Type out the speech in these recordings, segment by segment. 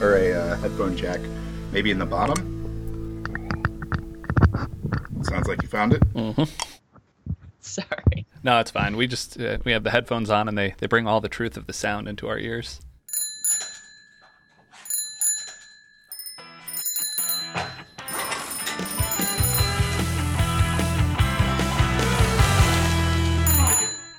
or a uh, headphone jack, maybe in the bottom. Sounds like you found it. Mm-hmm. Sorry. No, it's fine. We just uh, we have the headphones on, and they they bring all the truth of the sound into our ears.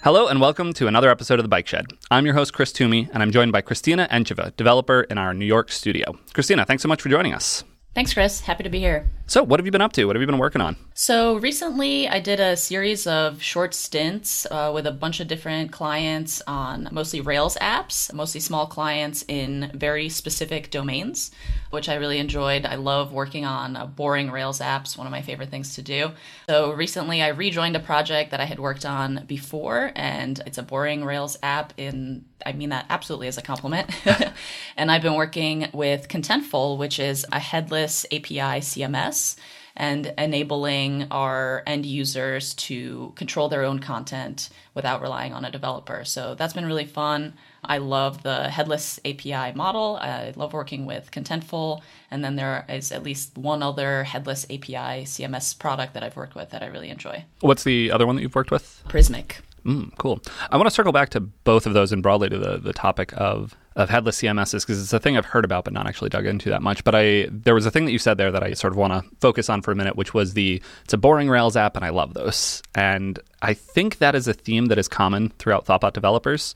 Hello and welcome to another episode of The Bike Shed. I'm your host, Chris Toomey, and I'm joined by Christina Entcheva, developer in our New York studio. Christina, thanks so much for joining us. Thanks, Chris. Happy to be here. So, what have you been up to? What have you been working on? So, recently I did a series of short stints uh, with a bunch of different clients on mostly Rails apps, mostly small clients in very specific domains, which I really enjoyed. I love working on uh, boring Rails apps, one of my favorite things to do. So, recently I rejoined a project that I had worked on before, and it's a boring Rails app in I mean that absolutely as a compliment. and I've been working with Contentful, which is a headless API CMS and enabling our end users to control their own content without relying on a developer. So that's been really fun. I love the headless API model. I love working with Contentful. And then there is at least one other headless API CMS product that I've worked with that I really enjoy. What's the other one that you've worked with? Prismic. Mm, cool. I want to circle back to both of those and broadly to the, the topic of of headless CMSs because it's a thing I've heard about but not actually dug into that much. But I there was a thing that you said there that I sort of want to focus on for a minute, which was the it's a boring Rails app and I love those. And I think that is a theme that is common throughout Thoughtbot developers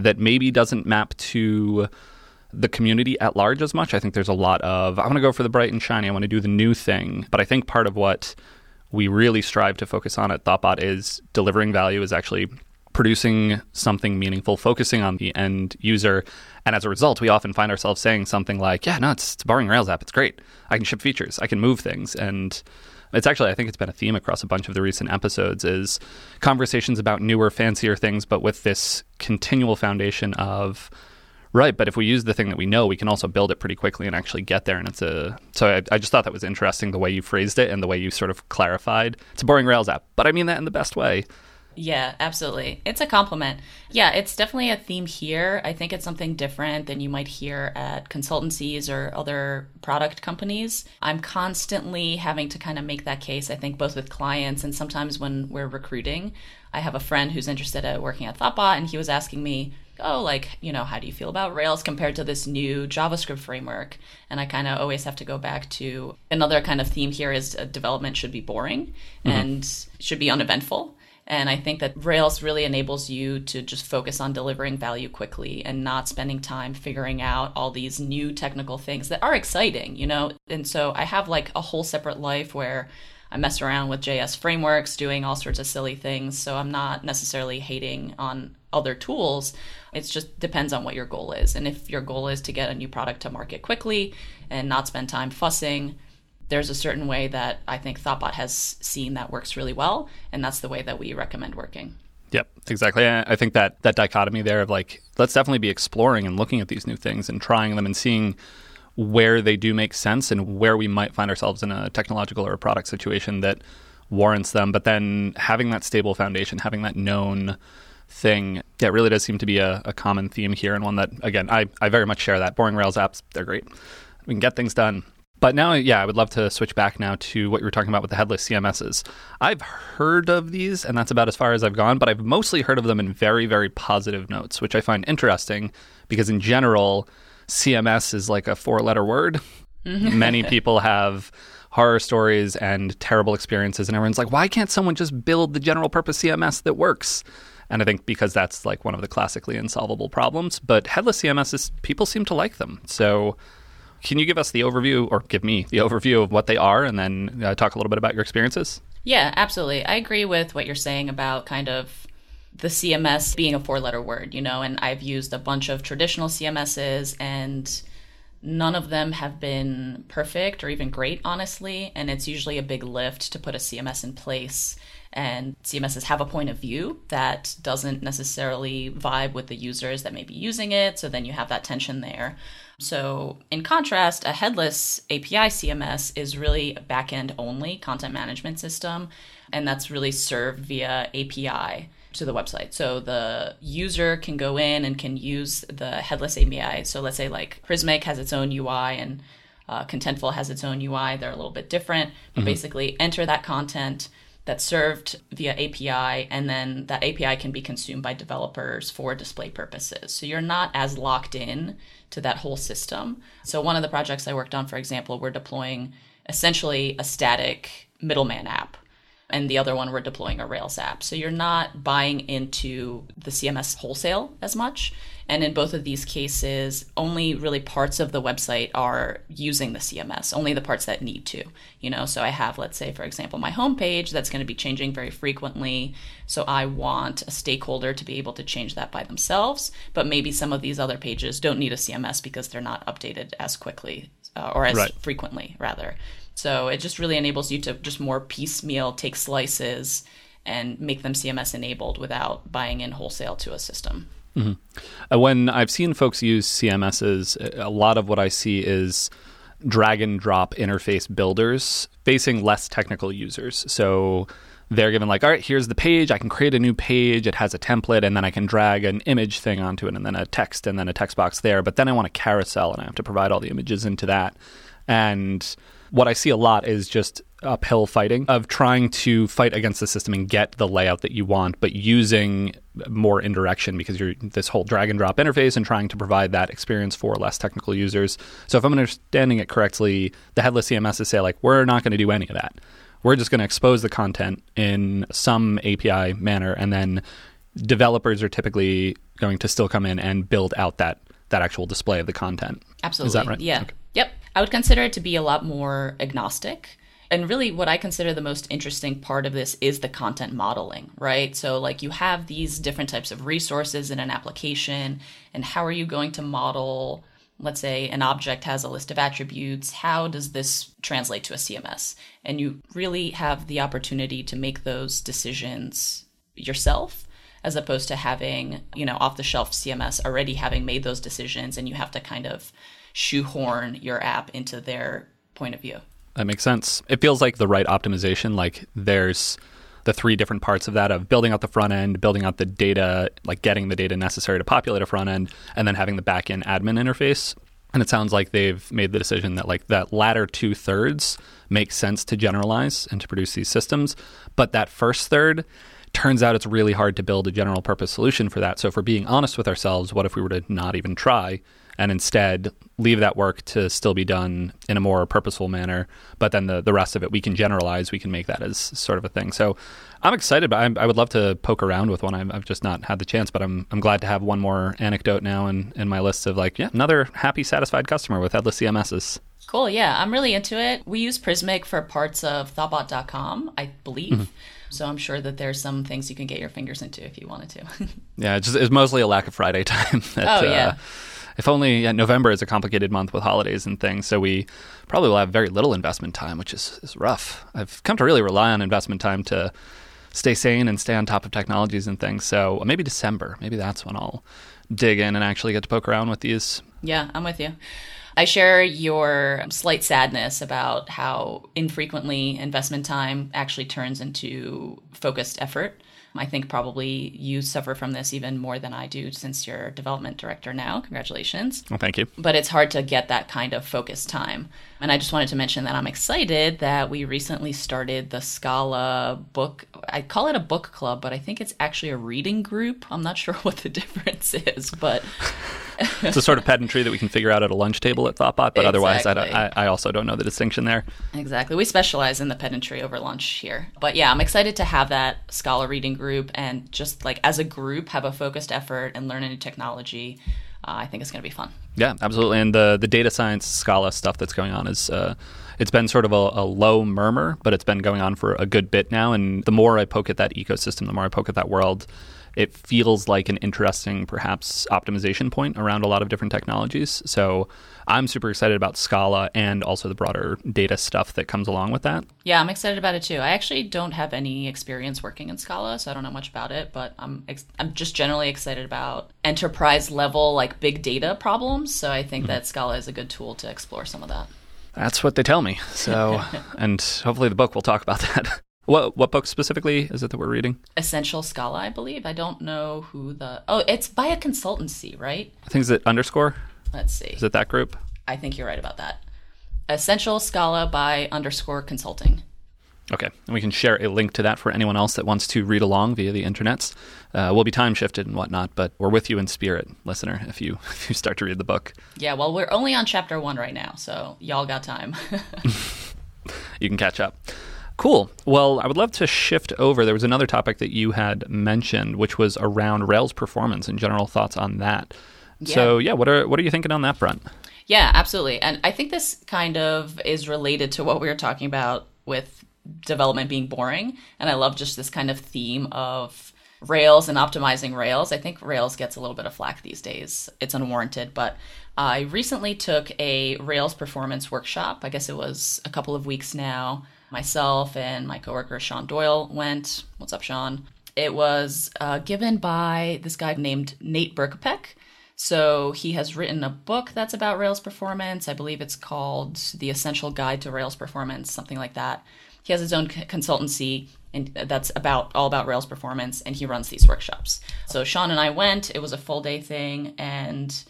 that maybe doesn't map to the community at large as much. I think there's a lot of I want to go for the bright and shiny, I want to do the new thing. But I think part of what we really strive to focus on at Thoughtbot is delivering value, is actually producing something meaningful, focusing on the end user. And as a result, we often find ourselves saying something like, yeah, no, it's, it's a boring Rails app. It's great. I can ship features. I can move things. And it's actually, I think it's been a theme across a bunch of the recent episodes is conversations about newer, fancier things, but with this continual foundation of, right, but if we use the thing that we know, we can also build it pretty quickly and actually get there. And it's a, so I, I just thought that was interesting the way you phrased it and the way you sort of clarified. It's a boring Rails app, but I mean that in the best way. Yeah, absolutely. It's a compliment. Yeah, it's definitely a theme here. I think it's something different than you might hear at consultancies or other product companies. I'm constantly having to kind of make that case, I think, both with clients and sometimes when we're recruiting. I have a friend who's interested at working at Thoughtbot, and he was asking me, oh, like, you know, how do you feel about Rails compared to this new JavaScript framework? And I kind of always have to go back to another kind of theme here is uh, development should be boring mm-hmm. and should be uneventful. And I think that Rails really enables you to just focus on delivering value quickly and not spending time figuring out all these new technical things that are exciting, you know? And so I have like a whole separate life where I mess around with JS frameworks, doing all sorts of silly things. So I'm not necessarily hating on other tools. It just depends on what your goal is. And if your goal is to get a new product to market quickly and not spend time fussing, there's a certain way that I think Thoughtbot has seen that works really well, and that's the way that we recommend working. Yep, exactly. I think that that dichotomy there of like let's definitely be exploring and looking at these new things and trying them and seeing where they do make sense and where we might find ourselves in a technological or a product situation that warrants them. But then having that stable foundation, having that known thing, yeah, really does seem to be a, a common theme here and one that again I, I very much share that. Boring Rails apps, they're great. We can get things done but now, yeah, I would love to switch back now to what you were talking about with the headless CMSs. I've heard of these, and that's about as far as I've gone, but I've mostly heard of them in very, very positive notes, which I find interesting because, in general, CMS is like a four letter word. Mm-hmm. Many people have horror stories and terrible experiences, and everyone's like, why can't someone just build the general purpose CMS that works? And I think because that's like one of the classically insolvable problems. But headless CMSs, people seem to like them. So can you give us the overview, or give me the overview of what they are, and then uh, talk a little bit about your experiences? Yeah, absolutely. I agree with what you're saying about kind of the CMS being a four letter word, you know, and I've used a bunch of traditional CMSs and none of them have been perfect or even great, honestly. And it's usually a big lift to put a CMS in place. And CMSs have a point of view that doesn't necessarily vibe with the users that may be using it. So then you have that tension there. So, in contrast, a headless API CMS is really a backend only content management system, and that's really served via API to the website. So the user can go in and can use the headless API. So let's say like Prismic has its own UI and uh, Contentful has its own UI. They're a little bit different. But basically, enter that content that's served via API, and then that API can be consumed by developers for display purposes. So you're not as locked in to that whole system. So one of the projects I worked on, for example, we're deploying essentially a static middleman app and the other one we're deploying a Rails app. So you're not buying into the CMS wholesale as much. And in both of these cases, only really parts of the website are using the CMS, only the parts that need to. You know, so I have, let's say, for example, my homepage that's going to be changing very frequently. So I want a stakeholder to be able to change that by themselves. But maybe some of these other pages don't need a CMS because they're not updated as quickly uh, or as Right. frequently, rather. So it just really enables you to just more piecemeal take slices and make them CMS enabled without buying in wholesale to a system. Uh, When I've seen folks use CMSs, a lot of what I see is drag and drop interface builders facing less technical users. So they're given like, all right, here's the page. I can create a new page. It has a template, and then I can drag an image thing onto it, and then a text, and then a text box there. But then I want a carousel, and I have to provide all the images into that. And what I see a lot is just uphill fighting of trying to fight against the system and get the layout that you want, but using more indirection because you're this whole drag and drop interface and trying to provide that experience for less technical users. So if I'm understanding it correctly, the headless CMSs say like we're not going to do any of that. We're just going to expose the content in some API manner, and then developers are typically going to still come in and build out that that actual display of the content. Absolutely. Is that right? Yeah. Okay. Yep. I would consider it to be a lot more agnostic. And really, what I consider the most interesting part of this is the content modeling, right? So, like, you have these different types of resources in an application, and how are you going to model? Let's say an object has a list of attributes. How does this translate to a CMS? And you really have the opportunity to make those decisions yourself as opposed to having, you know, off the shelf CMS already having made those decisions and you have to kind of shoehorn your app into their point of view. That makes sense. It feels like the right optimization. Like there's the three different parts of that of building out the front end, building out the data, like getting the data necessary to populate a front end, and then having the back end admin interface. And it sounds like they've made the decision that like that latter two thirds makes sense to generalize and to produce these systems. But that first third turns out it's really hard to build a general purpose solution for that. So if we're being honest with ourselves, what if we were to not even try and instead leave that work to still be done in a more purposeful manner. But then the, the rest of it we can generalize, we can make that as sort of a thing. So I'm excited, but I'm, I would love to poke around with one. I've, I've just not had the chance, but I'm, I'm glad to have one more anecdote now in, in my list of like, yeah, another happy, satisfied customer with headless CMSs. Cool. Yeah, I'm really into it. We use Prismic for parts of thoughtbot.com, I believe. So I'm sure that there's some things you can get your fingers into if you wanted to. Yeah, it's, just, it's mostly a lack of Friday time. That, Oh, yeah. Uh, if only yeah, November is a complicated month with holidays and things, so we probably will have very little investment time, which is, is rough. I've come to really rely on investment time to stay sane and stay on top of technologies and things. So maybe December, maybe that's when I'll dig in and actually get to poke around with these. Yeah, I'm with you. I share your slight sadness about how infrequently investment time actually turns into focused effort. I think probably you suffer from this even more than I do since you're development director now. Congratulations. Well, thank you. But it's hard to get that kind of focused time. And I just wanted to mention that I'm excited that we recently started the Scala book. I call it a book club, but I think it's actually a reading group. I'm not sure what the difference is, but It's a sort of pedantry that we can figure out at a lunch table at Thoughtbot, but otherwise, I. I, I also don't know the distinction there. Exactly. We specialize in the pedantry over lunch here. But yeah, I'm excited to have that Scala reading group and just like as a group have a focused effort and learn a new technology. Uh, I think it's going to be fun. Yeah, absolutely. And the the data science Scala stuff that's going on is uh, it's been sort of a, a low murmur, but it's been going on for a good bit now. And the more I poke at that ecosystem, the more I poke at that world, it feels like an interesting, perhaps, optimization point around a lot of different technologies. So I'm super excited about Scala and also the broader data stuff that comes along with that. Yeah, I'm excited about it too. I actually don't have any experience working in Scala, so I don't know much about it, but I'm ex- I'm just generally excited about enterprise level like big data problems, so I think mm-hmm. that Scala is a good tool to explore some of that. That's what they tell me. So, and hopefully the book will talk about that. What what book specifically is it that we're reading? Essential Scala, I believe. I don't know who the. Oh, it's by a consultancy, right? I think is it underscore. Let's see. Is it that group? I think you're right about that. Essential Scala by underscore consulting. Okay, and we can share a link to that for anyone else that wants to read along via the internets. Uh, we'll be time shifted and whatnot, but we're with you in spirit, listener. If you if you start to read the book, Yeah, well, we're only on chapter one right now, so y'all got time. you can catch up. Cool. Well, I would love to shift over. There was another topic that you had mentioned, which was around Rails performance and general thoughts on that. So, yeah, what are what are you thinking on that front? Yeah, absolutely. And I think this kind of is related to what we were talking about with development being boring. And I love just this kind of theme of Rails and optimizing Rails. I think Rails gets a little bit of flack these days. It's unwarranted, but I recently took a Rails performance workshop. I guess it was a couple of weeks now. Myself and my coworker Sean Doyle went. What's up, Sean? It was uh, given by this guy named Nate Berkopec. So he has written a book that's about Rails performance. I believe it's called The Essential Guide to Rails Performance, something like that. He has his own c- consultancy and that's about all about Rails performance and he runs these workshops. So Sean and I went, it was a full day thing and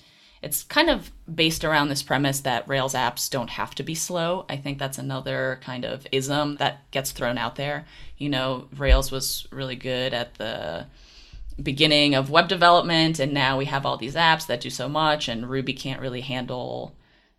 it's kind of based around this premise that Rails apps don't have to be slow. I think that's another kind of ism that gets thrown out there. You know, Rails was really good at the beginning of web development and now we have all these apps that do so much and ruby can't really handle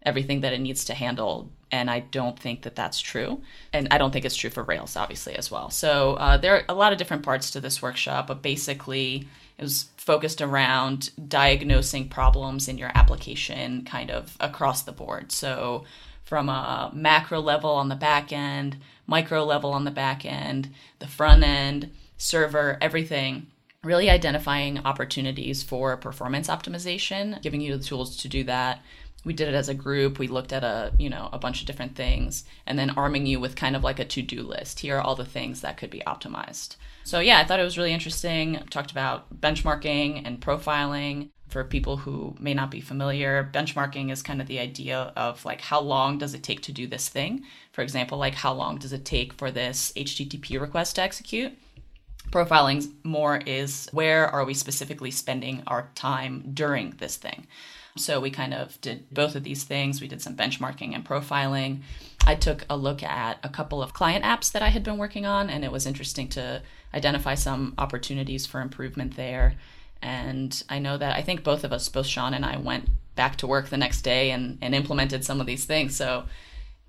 everything that it needs to handle and i don't think that that's true and i don't think it's true for rails obviously as well so uh, there are a lot of different parts to this workshop but basically it was focused around diagnosing problems in your application kind of across the board so from a macro level on the back end micro level on the back end the front end server everything really identifying opportunities for performance optimization, giving you the tools to do that. We did it as a group. We looked at a, you know, a bunch of different things and then arming you with kind of like a to-do list. Here are all the things that could be optimized. So yeah, I thought it was really interesting. Talked about benchmarking and profiling. For people who may not be familiar, benchmarking is kind of the idea of like how long does it take to do this thing? For example, like how long does it take for this HTTP request to execute? profiling more is where are we specifically spending our time during this thing so we kind of did both of these things. We did some benchmarking and profiling. I took a look at a couple of client apps that i had been working on and it was interesting to identify some opportunities for improvement there. And i know that i think both of us both sean and i went back to work the next day and, and implemented some of these things. So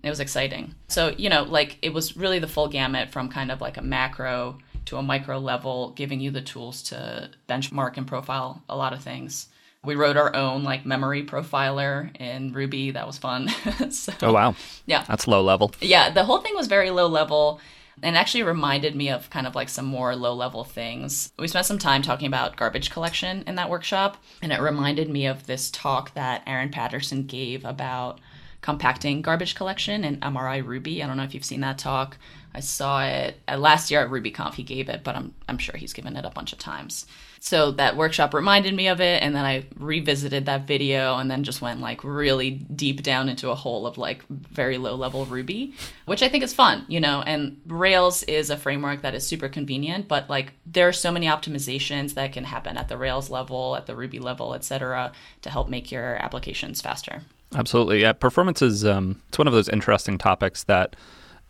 it was exciting. So you know like it was really the full gamut from kind of like a macro to a micro level, giving you the tools to benchmark and profile a lot of things. We wrote our own like memory profiler in Ruby. That was fun. so, Oh wow, yeah, that's low level. yeah. The whole thing was very low level and actually reminded me of kind of like some more low level things. We spent some time talking about garbage collection in that workshop, and it reminded me of this talk that Aaron Patterson gave about compacting garbage collection in MRI Ruby. I don't know if you've seen that talk. I saw it uh, last year at RubyConf. He gave it, but I'm I'm sure he's given it a bunch of times. So that workshop reminded me of it, and then I revisited that video, and then just went like really deep down into a hole of like very low level Ruby, which I think is fun, you know. And Rails is a framework that is super convenient, but like there are so many optimizations that can happen at the Rails level, at the Ruby level, etc., to help make your applications faster. Absolutely, yeah. Performance is um, it's one of those interesting topics that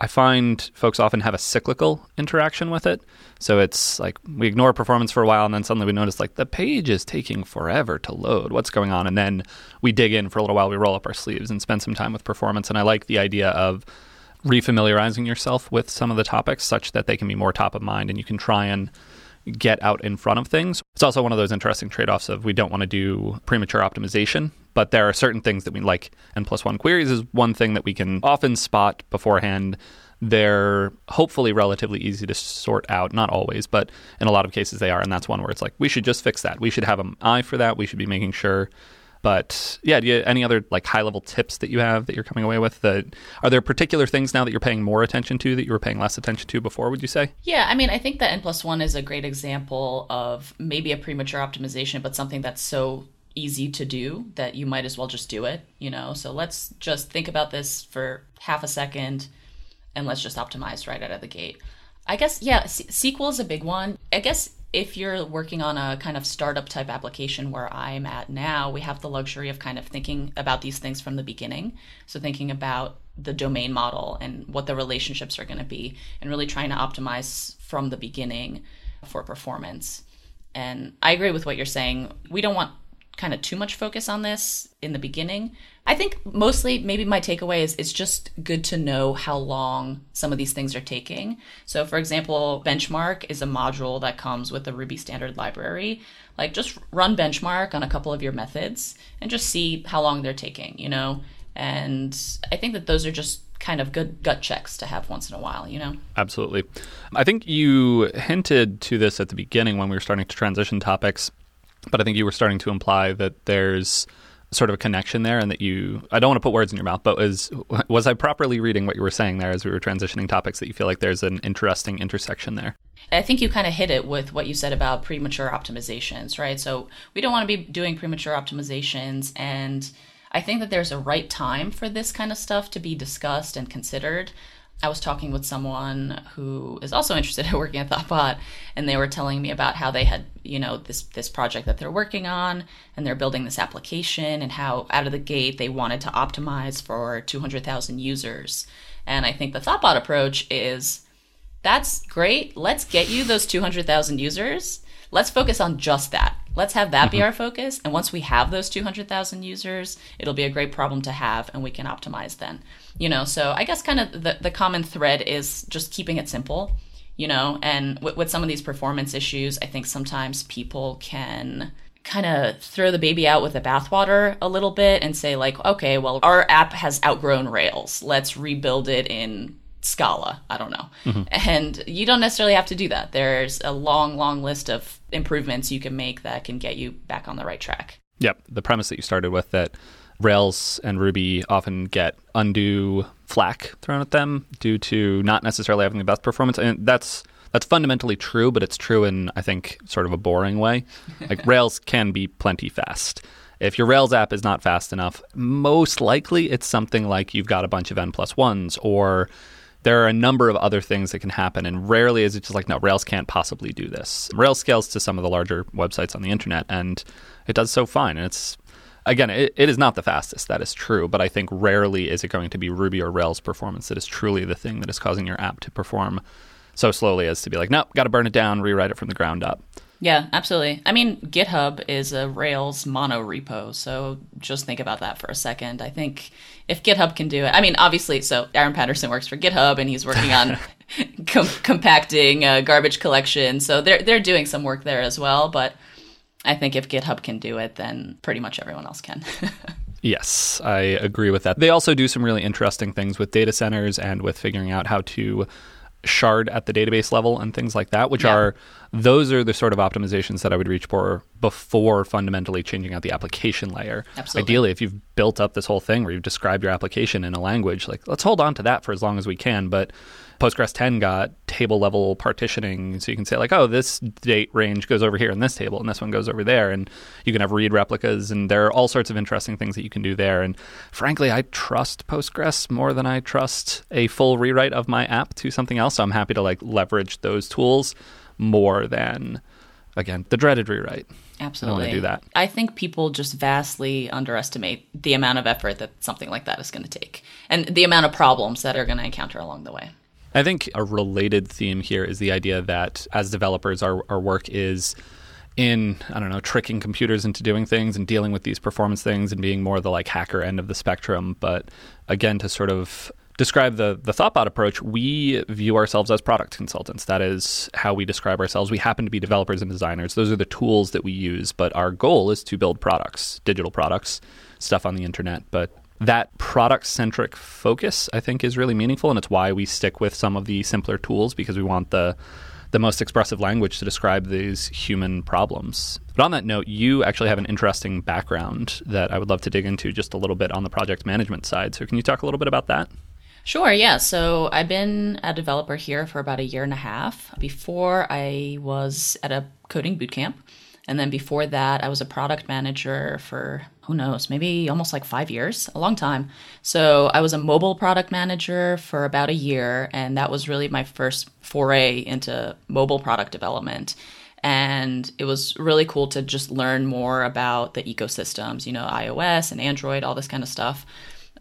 I find folks often have a cyclical interaction with it. So it's like we ignore performance for a while and then suddenly we notice like the page is taking forever to load. What's going on? And then we dig in for a little while, we roll up our sleeves and spend some time with performance. And I like the idea of refamiliarizing yourself with some of the topics such that they can be more top of mind and you can try and get out in front of things. It's also one of those interesting trade offs of we don't want to do premature optimization, but there are certain things that we like. N plus one queries is one thing that we can often spot beforehand. They're hopefully relatively easy to sort out, not always, but in a lot of cases they are. And that's one where it's like, we should just fix that. We should have an eye for that. We should be making sure. But yeah, you any other like high level tips that you have that you're coming away with? That are there particular things now that you're paying more attention to that you were paying less attention to before? Would you say? Yeah, I mean, I think that N plus one is a great example of maybe a premature optimization, but something that's so easy to do that you might as well just do it, you know? So let's just think about this for half a second and let's just optimize right out of the gate. I guess, yeah, S- SQL is a big one. I guess if you're working on a kind of startup type application where I'm at now, we have the luxury of kind of thinking about these things from the beginning. So, thinking about the domain model and what the relationships are going to be, and really trying to optimize from the beginning for performance. And I agree with what you're saying. We don't want kind of too much focus on this in the beginning. I think mostly maybe my takeaway is it's just good to know how long some of these things are taking. So for example, benchmark is a module that comes with the Ruby standard library. Like just run benchmark on a couple of your methods and just see how long they're taking, you know? And I think that those are just kind of good gut checks to have once in a while, you know? Absolutely. I think you hinted to this at the beginning when we were starting to transition topics but I think you were starting to imply that there's sort of a connection there and that you I don't want to put words in your mouth but was was I properly reading what you were saying there as we were transitioning topics that you feel like there's an interesting intersection there? I think you kind of hit it with what you said about premature optimizations right? So we don't want to be doing premature optimizations and I think that there's a right time for this kind of stuff to be discussed and considered I was talking with someone who is also interested in working at Thoughtbot, and they were telling me about how they had, you know, this this project that they're working on, and they're building this application, and how out of the gate they wanted to optimize for 200,000 users. And I think the Thoughtbot approach is, that's great. Let's get you those 200,000 users. Let's focus on just that. Let's have that be mm-hmm. our focus. And once we have those 200,000 users, it'll be a great problem to have, and we can optimize then you know so i guess kind of the, the common thread is just keeping it simple you know and w- with some of these performance issues i think sometimes people can kind of throw the baby out with the bathwater a little bit and say like okay well our app has outgrown rails let's rebuild it in scala i don't know mm-hmm. and you don't necessarily have to do that there's a long long list of improvements you can make that can get you back on the right track yep the premise that you started with that Rails and Ruby often get undue flack thrown at them due to not necessarily having the best performance, and that's that's fundamentally true, but it's true in I think sort of a boring way. Like Rails can be plenty fast. If your Rails app is not fast enough, most likely it's something like you've got a bunch of n plus ones or there are a number of other things that can happen, and rarely is it just like, no, Rails can't possibly do this. Rails scales to some of the larger websites on the internet, and it does so fine. And it's again, it, it is not the fastest. That is true, but I think rarely is it going to be Ruby or Rails performance that is truly the thing that is causing your app to perform so slowly as to be like, nope, got to burn it down, rewrite it from the ground up. Yeah, absolutely. I mean, GitHub is a Rails mono repo, so just think about that for a second. I think if GitHub can do it, I mean, obviously, so Aaron Patterson works for GitHub and he's working on com- compacting uh, garbage collection, so they're they're doing some work there as well. But I think if GitHub can do it, then pretty much everyone else can. yes, I agree with that. They also do some really interesting things with data centers and with figuring out how to shard at the database level and things like that, which yeah. are those are the sort of optimizations that I would reach for before fundamentally changing out the application layer. Absolutely. Ideally, if you've built up this whole thing where you've described your application in a language, like let's hold on to that for as long as we can, but Postgres 10 got table level partitioning. So you can say, like, oh, this date range goes over here in this table, and this one goes over there. And you can have read replicas, and there are all sorts of interesting things that you can do there. And frankly, I trust Postgres more than I trust a full rewrite of my app to something else. So I'm happy to like leverage those tools more than, again, the dreaded rewrite. Absolutely. I do that. I think people just vastly underestimate the amount of effort that something like that is going to take and the amount of problems that are going to encounter along the way. I think a related theme here is the idea that as developers, our, our work is in, I don't know, tricking computers into doing things and dealing with these performance things and being more the like hacker end of the spectrum. But again, to sort of describe the the thoughtbot approach, we view ourselves as product consultants. That is how we describe ourselves. We happen to be developers and designers. Those are the tools that we use, but our goal is to build products, digital products, stuff on the internet. But that product centric focus, I think, is really meaningful, and it's why we stick with some of the simpler tools because we want the the most expressive language to describe these human problems. But on that note, you actually have an interesting background that I would love to dig into just a little bit on the project management side. So, can you talk a little bit about that? Sure, yeah. So I've been a developer here for about a year and a half. Before I was at a coding bootcamp And then before that, I was a product manager for who knows, maybe almost like five years, a long time. So I was a mobile product manager for about a year, and that was really my first foray into mobile product development. And it was really cool to just learn more about the ecosystems, you know, iOS and Android, all this kind of stuff.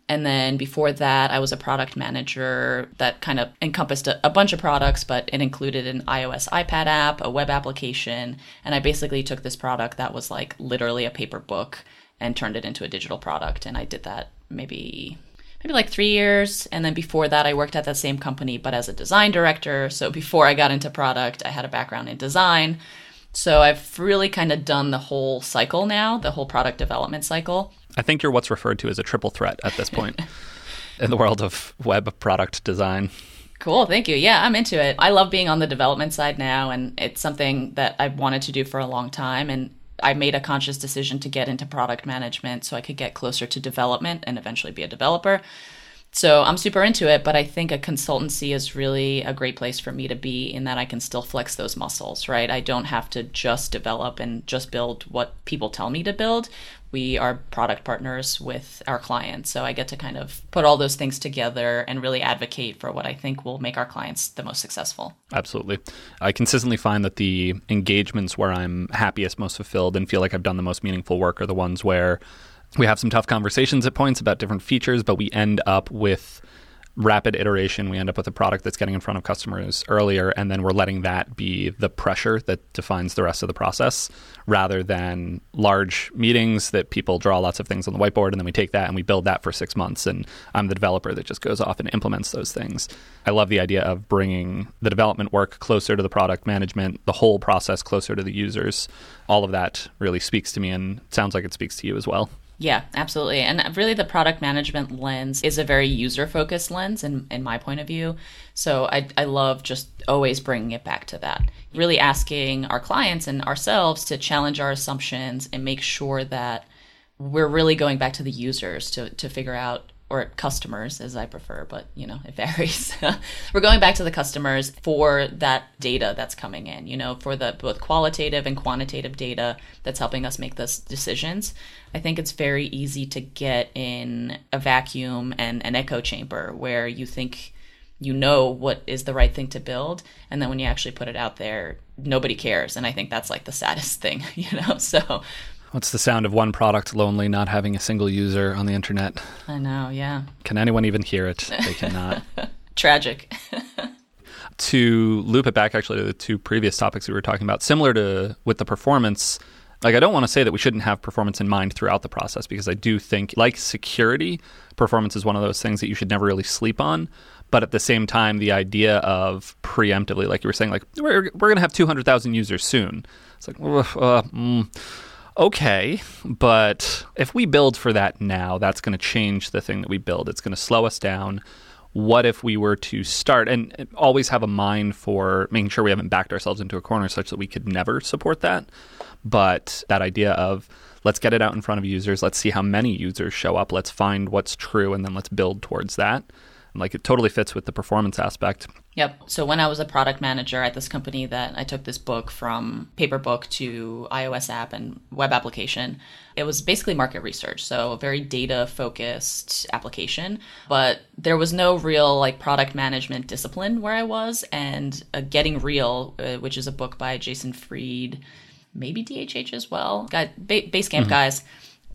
And then before that, I was a product manager that kind of encompassed a, a, bunch of products, but it included an iOS iPad app, a web application. And I basically took this product that was like literally a paper book and turned it into a digital product. And I did that maybe maybe like three years. And then before that, I worked at that same company, but as a design director. So before I got into product, I had a background in design. So I've really kind of done the whole cycle now, the whole product development cycle. I think you're what's referred to as a triple threat at this point in the world of web product design. Cool, thank you. Yeah, I'm into it. I love being on the development side now, and it's something that I've wanted to do for a long time. And I made a conscious decision to get into product management so I could get closer to development and eventually be a developer. So I'm super into it, but I think a consultancy is really a great place for me to be in that I can still flex those muscles, right? I don't have to just develop and just build what people tell me to build. We are product partners with our clients. So I get to kind of put all those things together and really advocate for what I think will make our clients the most successful. Absolutely. I consistently find that the engagements where I'm happiest, most fulfilled, and feel like I've done the most meaningful work are the ones where we have some tough conversations at points about different features, but we end up with rapid iteration. We end up with a product that's getting in front of customers earlier, and then we're letting that be the pressure that defines the rest of the process rather than large meetings that people draw lots of things on the whiteboard, and then we take that and we build that for six months. And I'm the developer that just goes off and implements those things. I love the idea of bringing the development work closer to the product management, the whole process closer to the users. All of that really speaks to me, and sounds like it speaks to you as well. Yeah, absolutely. And really, the product management lens is a very user focused lens, in, in my point of view. So I, I love just always bringing it back to that. Really asking our clients and ourselves to challenge our assumptions and make sure that we're really going back to the users to, to figure out or customers as I prefer, but you know, it varies. We're going back to the customers for that data that's coming in, you know, for the both qualitative and quantitative data that's helping us make those decisions. I think it's very easy to get in a vacuum and an echo chamber where you think you know what is the right thing to build and then when you actually put it out there nobody cares and i think that's like the saddest thing you know so What's the sound of one product lonely, not having a single user on the internet? I know, yeah. Can anyone even hear it? They cannot. Tragic. to loop it back actually to the two previous topics we were talking about, similar to with the performance, like I don't want to say that we shouldn't have performance in mind throughout the process because I do think like security, performance is one of those things that you should never really sleep on. But at the same time, the idea of preemptively, like you were saying, like we're we're going to have two hundred thousand users soon. It's like, uh, mm, okay, but if we build for that now, that's going to change the thing that we build. It's going to slow us down. What if we were to start and always have a mind for making sure we haven't backed ourselves into a corner such that we could never support that? But that idea of let's get it out in front of users, let's see how many users show up, let's find what's true, and then let's build towards that. Like it totally fits with the performance aspect. Yep. So when I was a product manager at this company that I took this book from paper book to iOS app and web application, it was basically market research. So a very data focused application, but there was no real like product management discipline where I was and uh, Getting Real, uh, which is a book by Jason Fried, maybe DHH as well. Got ba- Basecamp mm-hmm. guys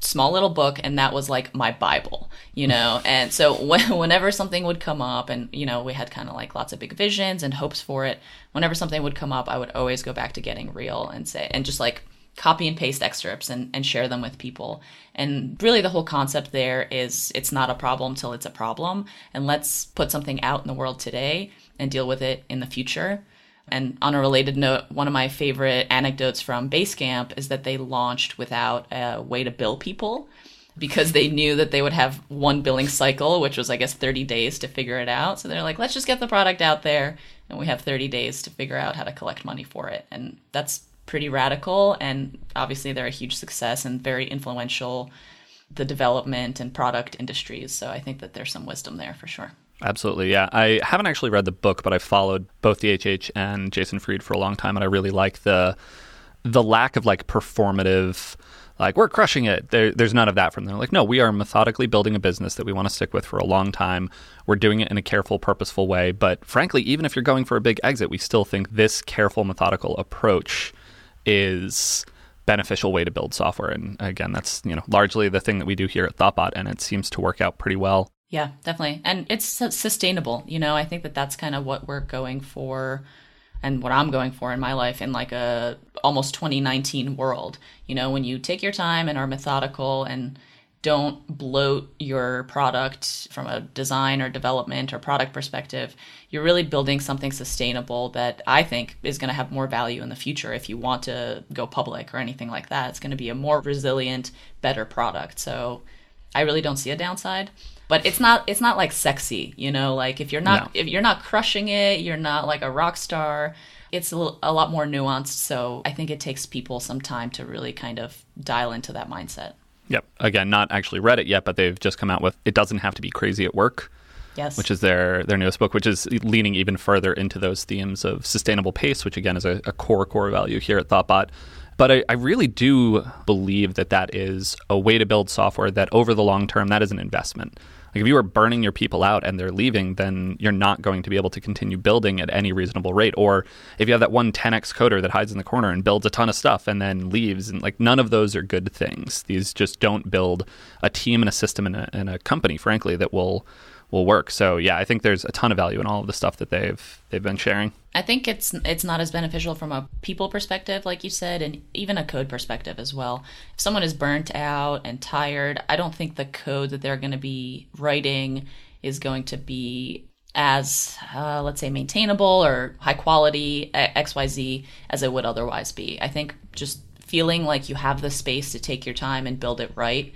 small little book and that was like my bible you know? And so when, whenever something would come up and you know we had kind of like lots of big visions and hopes for it whenever something would come up i would always go back to getting real and say and just like copy and paste excerpts and, and share them with people. And really the whole concept there is it's not a problem till it's a problem and let's put something out in the world today and deal with it in the future and on a related note, one of my favorite anecdotes from Basecamp is that they launched without a way to bill people because they knew that they would have one billing cycle, which was, I guess, 30 days to figure it out. So they're like, let's just get the product out there, and we have 30 days to figure out how to collect money for it. And that's pretty radical. And obviously, they're a huge success and very influential the development and product industries. So I think that there's some wisdom there for sure. Absolutely, yeah. I haven't actually read the book, but I've followed both DHH and Jason Fried for a long time, and I really like the the lack of like performative like we're crushing it. There, there's none of that from them. Like, no, we are methodically building a business that we want to stick with for a long time. We're doing it in a careful, purposeful way. But frankly, even if you're going for a big exit, we still think this careful, methodical approach is beneficial way to build software. And again, that's you know largely the thing that we do here at Thoughtbot, and it seems to work out pretty well. Yeah, definitely, and it's sustainable. You know, I think that that's kind of what we're going for and what I'm going for in my life in like a almost 2019 world. You know, when you take your time and are methodical and don't bloat your product from a design or development or product perspective, you're really building something sustainable that I think is going to have more value in the future if you want to go public or anything like that. It's going to be a more resilient, better product. So I really don't see a downside but it's not it's not like sexy you know like if you're not no. if you're not crushing it you're not like a rock star it's a, little, a lot more nuanced so i think it takes people some time to really kind of dial into that mindset yep again not actually read it yet but they've just come out with it doesn't have to be crazy at work Yes. Which is their their newest book, which is leaning even further into those themes of sustainable pace, which again is a, a core core value here at Thoughtbot. But I, I, really do believe that that is a way to build software that over the long term, that is an investment. Like if you are burning your people out and they're leaving, then you're not going to be able to continue building at any reasonable rate. Or if you have that one 10x coder that hides in the corner and builds a ton of stuff and then leaves, and like none of those are good things. These just don't build a team and a system and a, and a company, frankly, that will will work. So yeah, I think there's a ton of value in all of the stuff that they've they've been sharing. I think it's it's not as beneficial from a people perspective, like you said, and even a code perspective as well. If someone is burnt out and tired, I don't think the code that they're going to be writing is going to be as uh, let's say maintainable or high quality xyz as it would otherwise be i think just feeling like you have the space to take your time and build it right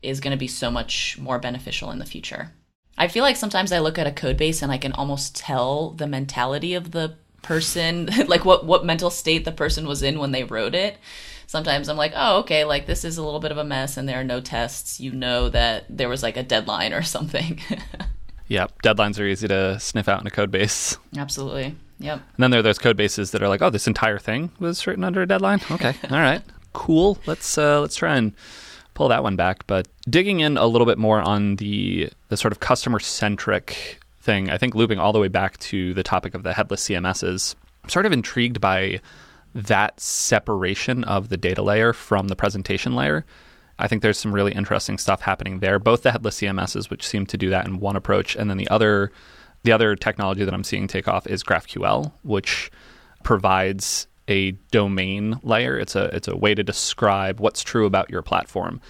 is going to be so much more beneficial in the future I feel like sometimes I look at a code base and I can almost tell the mentality of the person, like what what mental state the person was in when they wrote it. Sometimes I'm like, oh, okay, like this is a little bit of a mess and there are no tests. You know that there was like a deadline or something. yep, deadlines are easy to sniff out in a code base. Absolutely. Yep. And then there are those code bases that are like, oh, this entire thing was written under a deadline. Okay, all right, cool. Let's uh, let's try and pull that one back. But digging in a little bit more on the the sort of customer centric thing, I think looping all the way back to the topic of the headless CMSs, I'm sort of intrigued by that separation of the data layer from the presentation layer. I think there's some really interesting stuff happening there. Both the headless CMSs, which seem to do that in one approach, and then the other the other technology that I'm seeing take off is GraphQL, which provides a domain layer. It's a it's a way to describe what's true about your platform.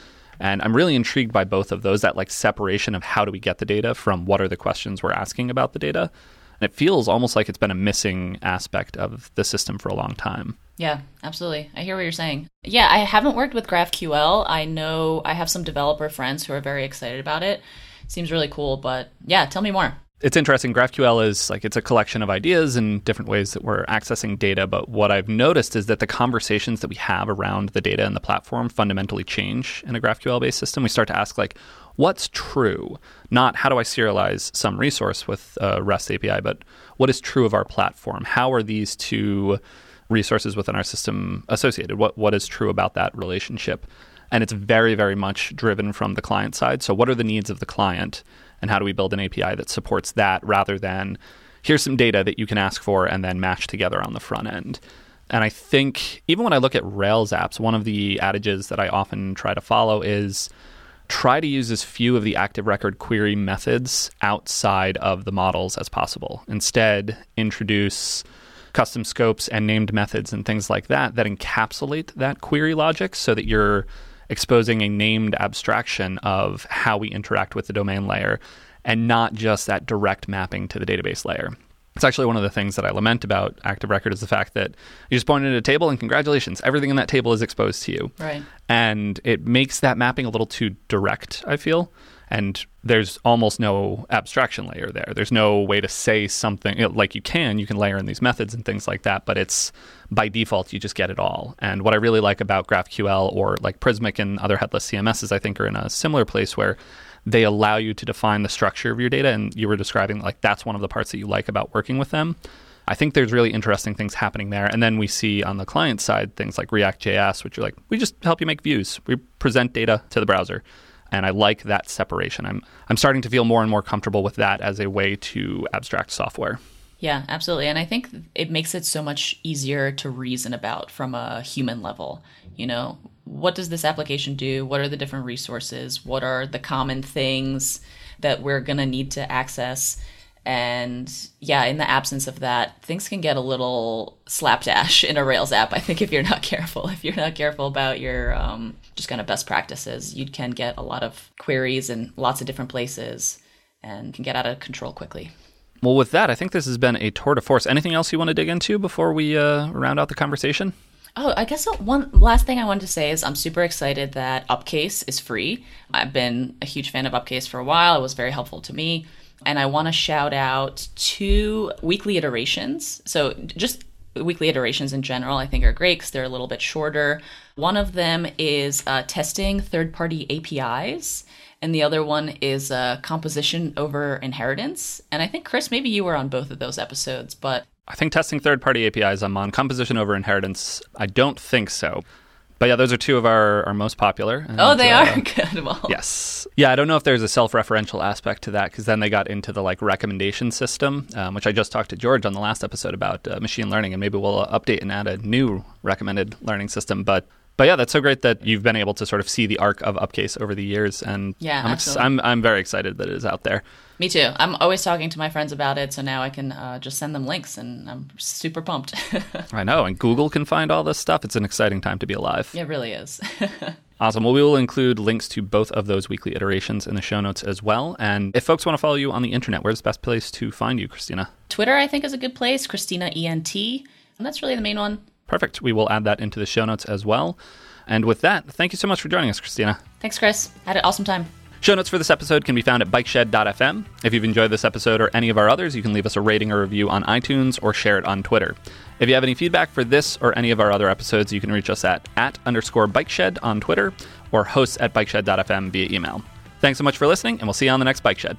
And I'm really intrigued by both of those, that like separation of how do we get the data from what are the questions we're asking about the data. And it feels almost like it's been a missing aspect of the system for a long time. Yeah, absolutely. I hear what you're saying. Yeah, I haven't worked with GraphQL. I know I have some developer friends who are very excited about it. Seems really cool, but yeah, tell me more it's interesting. GraphQL is like it's a collection of ideas and different ways that we're accessing data. But what I've noticed is that the conversations that we have around the data and the platform fundamentally change in a GraphQL based system. We start to ask like, what's true? Not how do I serialize some resource with a REST API, but what is true of our platform? How are these two resources within our system associated? What what is true about that relationship? And it's very, very much driven from the client side. So what are the needs of the client? and how do we build an API that supports that rather than here's some data that you can ask for and then match together on the front end. And I think even when I look at Rails apps, one of the adages that I often try to follow is try to use as few of the active record query methods outside of the models as possible. Instead, introduce custom scopes and named methods and things like that that encapsulate that query logic so that you're exposing a named abstraction of how we interact with the domain layer and not just that direct mapping to the database layer. It's actually one of the things that I lament about Active Record is the fact that you just point at a table and congratulations, everything in that table is exposed to you. Right. And it makes that mapping a little too direct, I feel and there's almost no abstraction layer there. There's no way to say something like you can. You can layer in these methods and things like that, but it's by default you just get it all. And what I really like about GraphQL or like Prismic and other headless CMSs, I think, are in a similar place where they allow you to define the structure of your data. And you were describing like that's one of the parts that you like about working with them. I think there's really interesting things happening there. And then we see on the client side things like React.js, which are like, we just help you make views. We present data to the browser. And I like that separation. I'm I'm starting to feel more and more comfortable with that as a way to abstract software. Yeah, absolutely. And I think it makes it so much easier to reason about from a human level. You know, what does this application do? What are the different resources? What are the common things that we're going to need to access? And yeah, in the absence of that, things can get a little slapdash in a Rails app. I think if you're not careful, if you're not careful about your um, just kind of best practices, you can get a lot of queries in lots of different places and can get out of control quickly. Well, with that, I think this has been a tour de force. Anything else you want to dig into before we uh, round out the conversation? Oh, I guess one last thing I wanted to say is I'm super excited that Upcase is free. I've been a huge fan of Upcase for a while. It was very helpful to me. And I want to shout out two weekly iterations. So, just weekly iterations in general, I think are great because they're a little bit shorter. One of them is uh, testing third party APIs, and the other one is uh, composition over inheritance. And I think, Chris, maybe you were on both of those episodes, but. I think testing third party APIs, I'm on. Composition over inheritance, I don't think so. But yeah, those are two of our, our most popular. And, oh, they uh, are good. Well, yes, yeah. I don't know if there's a self-referential aspect to that because then they got into the like recommendation system, um, which I just talked to George on the last episode about uh, machine learning, and maybe we'll uh, update and add a new recommended learning system. But but yeah, that's so great that you've been able to sort of see the arc of Upcase over the years, and yeah, I'm, ex- I'm I'm very excited that it is out there. Me too. I'm always talking to my friends about it, so now I can uh, just send them links, and I'm super pumped. I know, and Google can find all this stuff. It's an exciting time to be alive. It really is. Awesome. Well, we will include links to both of those weekly iterations in the show notes as well. And if folks want to follow you on the internet, where's the best place to find you, Christina? Twitter, I think, is a good place. Christina ENT. And that's really the main one. Perfect. We will add that into the show notes as well. And with that, thank you so much for joining us, Christina. Thanks, Chris. Had an awesome time. Show notes for this episode can be found at bikeshed.fm. If you've enjoyed this episode or any of our others, you can leave us a rating or review on iTunes or share it on Twitter. If you have any feedback for this or any of our other episodes, you can reach us at at underscore bikeshed on Twitter or hosts at bikeshed.fm via email. Thanks so much for listening, and we'll see you on the next Bike Shed.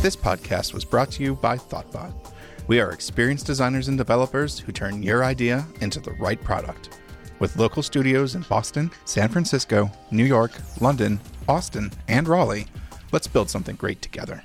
This podcast was brought to you by Thoughtbot. We are experienced designers and developers who turn your idea into the right product. With local studios in Boston, San Francisco, New York, London, Austin, and Raleigh, let's build something great together.